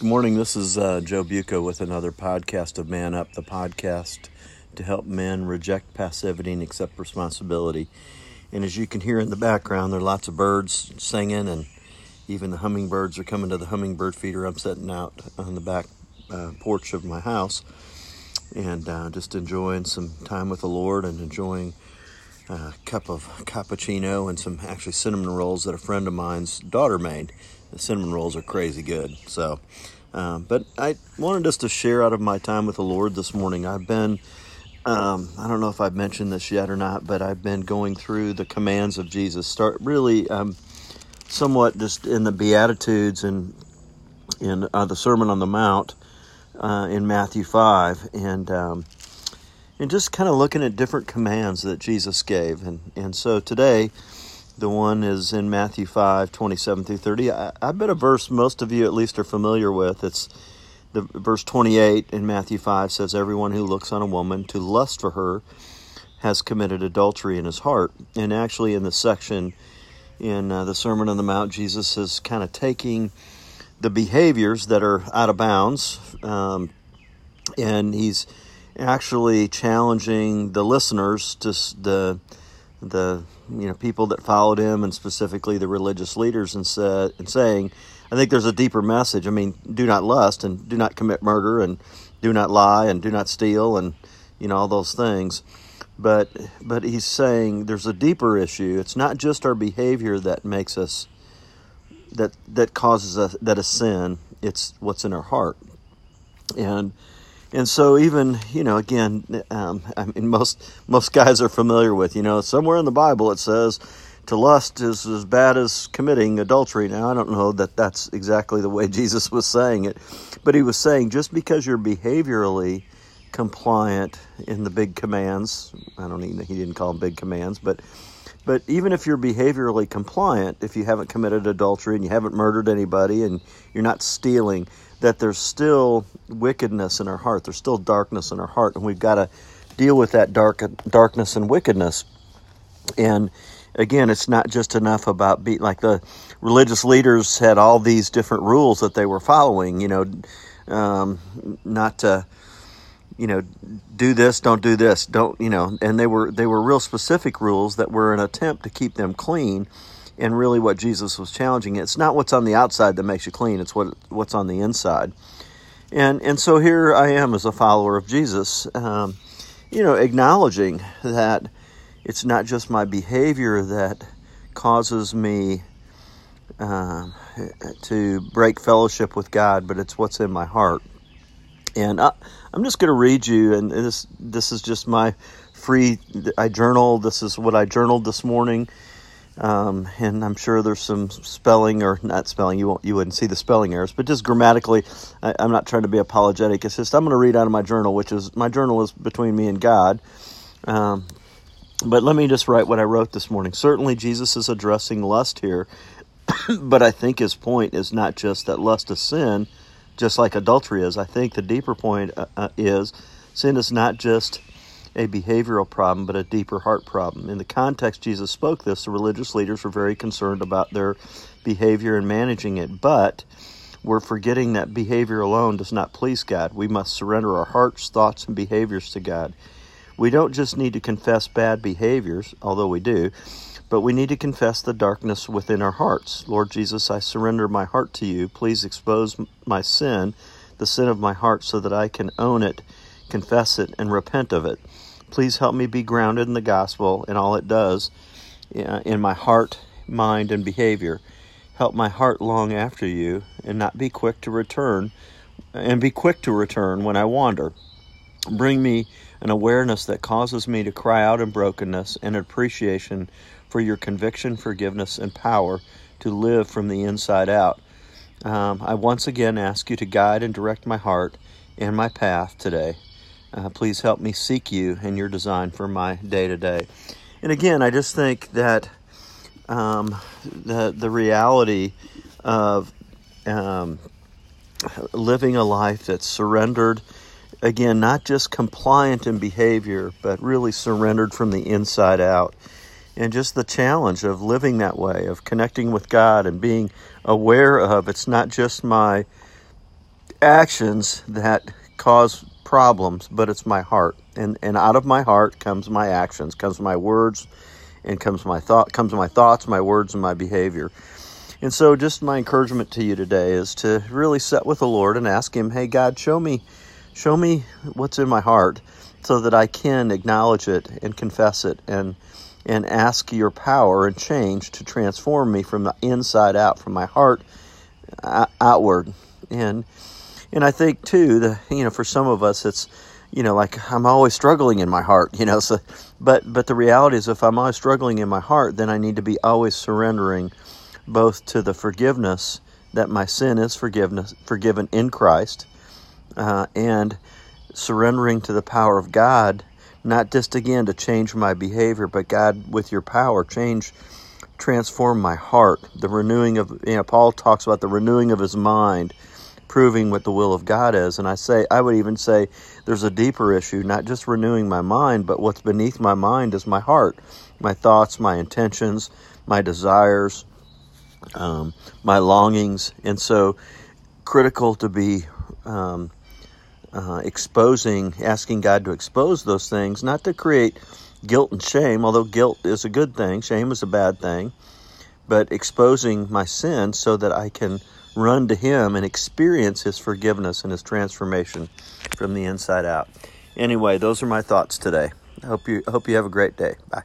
Good morning. This is uh, Joe Buca with another podcast of Man Up, the podcast to help men reject passivity and accept responsibility. And as you can hear in the background, there are lots of birds singing, and even the hummingbirds are coming to the hummingbird feeder I'm setting out on the back uh, porch of my house and uh, just enjoying some time with the Lord and enjoying a cup of cappuccino and some actually cinnamon rolls that a friend of mine's daughter made. The cinnamon rolls are crazy good. So, um, but I wanted just to share out of my time with the Lord this morning. I've been, um, I don't know if I've mentioned this yet or not, but I've been going through the commands of Jesus. Start really, um, somewhat just in the Beatitudes and in uh, the Sermon on the Mount uh, in Matthew five, and um, and just kind of looking at different commands that Jesus gave. And, and so today, the one is in Matthew 5 27 through 30. I, I bet a verse most of you at least are familiar with. It's the verse 28 in Matthew 5 says, Everyone who looks on a woman to lust for her has committed adultery in his heart. And actually, in the section in uh, the Sermon on the Mount, Jesus is kind of taking the behaviors that are out of bounds um, and he's actually challenging the listeners to the the you know people that followed him and specifically the religious leaders and said and saying I think there's a deeper message. I mean, do not lust and do not commit murder and do not lie and do not steal and you know all those things. But but he's saying there's a deeper issue. It's not just our behavior that makes us that that causes us that a sin. It's what's in our heart. And and so even you know again um, i mean most most guys are familiar with you know somewhere in the bible it says to lust is as bad as committing adultery. Now i don't know that that's exactly the way jesus was saying it but he was saying just because you're behaviorally compliant in the big commands i don't even he didn't call them big commands but but even if you're behaviorally compliant if you haven't committed adultery and you haven't murdered anybody and you're not stealing that there's still wickedness in our heart. There's still darkness in our heart, and we've got to deal with that dark darkness and wickedness. And again, it's not just enough about be like the religious leaders had all these different rules that they were following. You know, um, not to you know do this don't do this don't you know and they were they were real specific rules that were an attempt to keep them clean and really what Jesus was challenging. It's not what's on the outside that makes you clean, it's what what's on the inside. And and so here I am as a follower of Jesus, um, you know, acknowledging that it's not just my behavior that causes me uh, to break fellowship with God, but it's what's in my heart. And I, am just going to read you, and this this is just my free. I journal. This is what I journaled this morning um, and I'm sure there's some spelling or not spelling. You won't, you wouldn't see the spelling errors, but just grammatically, I, am not trying to be apologetic. It's just I'm going to read out of my journal, which is my journal is between me and God. Um, but let me just write what I wrote this morning. Certainly, Jesus is addressing lust here, but I think his point is not just that lust is sin, just like adultery is. I think the deeper point uh, uh is sin is not just a behavioral problem, but a deeper heart problem. In the context Jesus spoke this, the religious leaders were very concerned about their behavior and managing it, but we're forgetting that behavior alone does not please God. We must surrender our hearts, thoughts, and behaviors to God. We don't just need to confess bad behaviors, although we do, but we need to confess the darkness within our hearts. Lord Jesus, I surrender my heart to you. Please expose my sin, the sin of my heart, so that I can own it confess it, and repent of it. Please help me be grounded in the gospel and all it does uh, in my heart, mind, and behavior. Help my heart long after you and not be quick to return and be quick to return when I wander. Bring me an awareness that causes me to cry out in brokenness and appreciation for your conviction, forgiveness, and power to live from the inside out. Um, I once again ask you to guide and direct my heart and my path today. Uh, please help me seek you and your design for my day to day. And again, I just think that um, the the reality of um, living a life that's surrendered, again, not just compliant in behavior, but really surrendered from the inside out. And just the challenge of living that way, of connecting with God and being aware of it's not just my actions that cause problems, but it's my heart. And and out of my heart comes my actions, comes my words, and comes my thought comes my thoughts, my words, and my behavior. And so just my encouragement to you today is to really set with the Lord and ask him, "Hey God, show me show me what's in my heart so that I can acknowledge it and confess it and and ask your power and change to transform me from the inside out, from my heart uh, outward." And and I think too, the you know, for some of us, it's you know, like I'm always struggling in my heart, you know. So, but but the reality is, if I'm always struggling in my heart, then I need to be always surrendering, both to the forgiveness that my sin is forgiveness forgiven in Christ, uh, and surrendering to the power of God, not just again to change my behavior, but God, with your power, change, transform my heart. The renewing of you know, Paul talks about the renewing of his mind proving what the will of God is. And I say, I would even say there's a deeper issue, not just renewing my mind, but what's beneath my mind is my heart, my thoughts, my intentions, my desires, um, my longings. And so, critical to be um, uh, exposing, asking God to expose those things, not to create guilt and shame, although guilt is a good thing, shame is a bad thing, but exposing my sin so that I can run to Him and experience His forgiveness and His transformation from the inside out. Anyway, those are my thoughts today. I hope you hope you have a great day. Bye.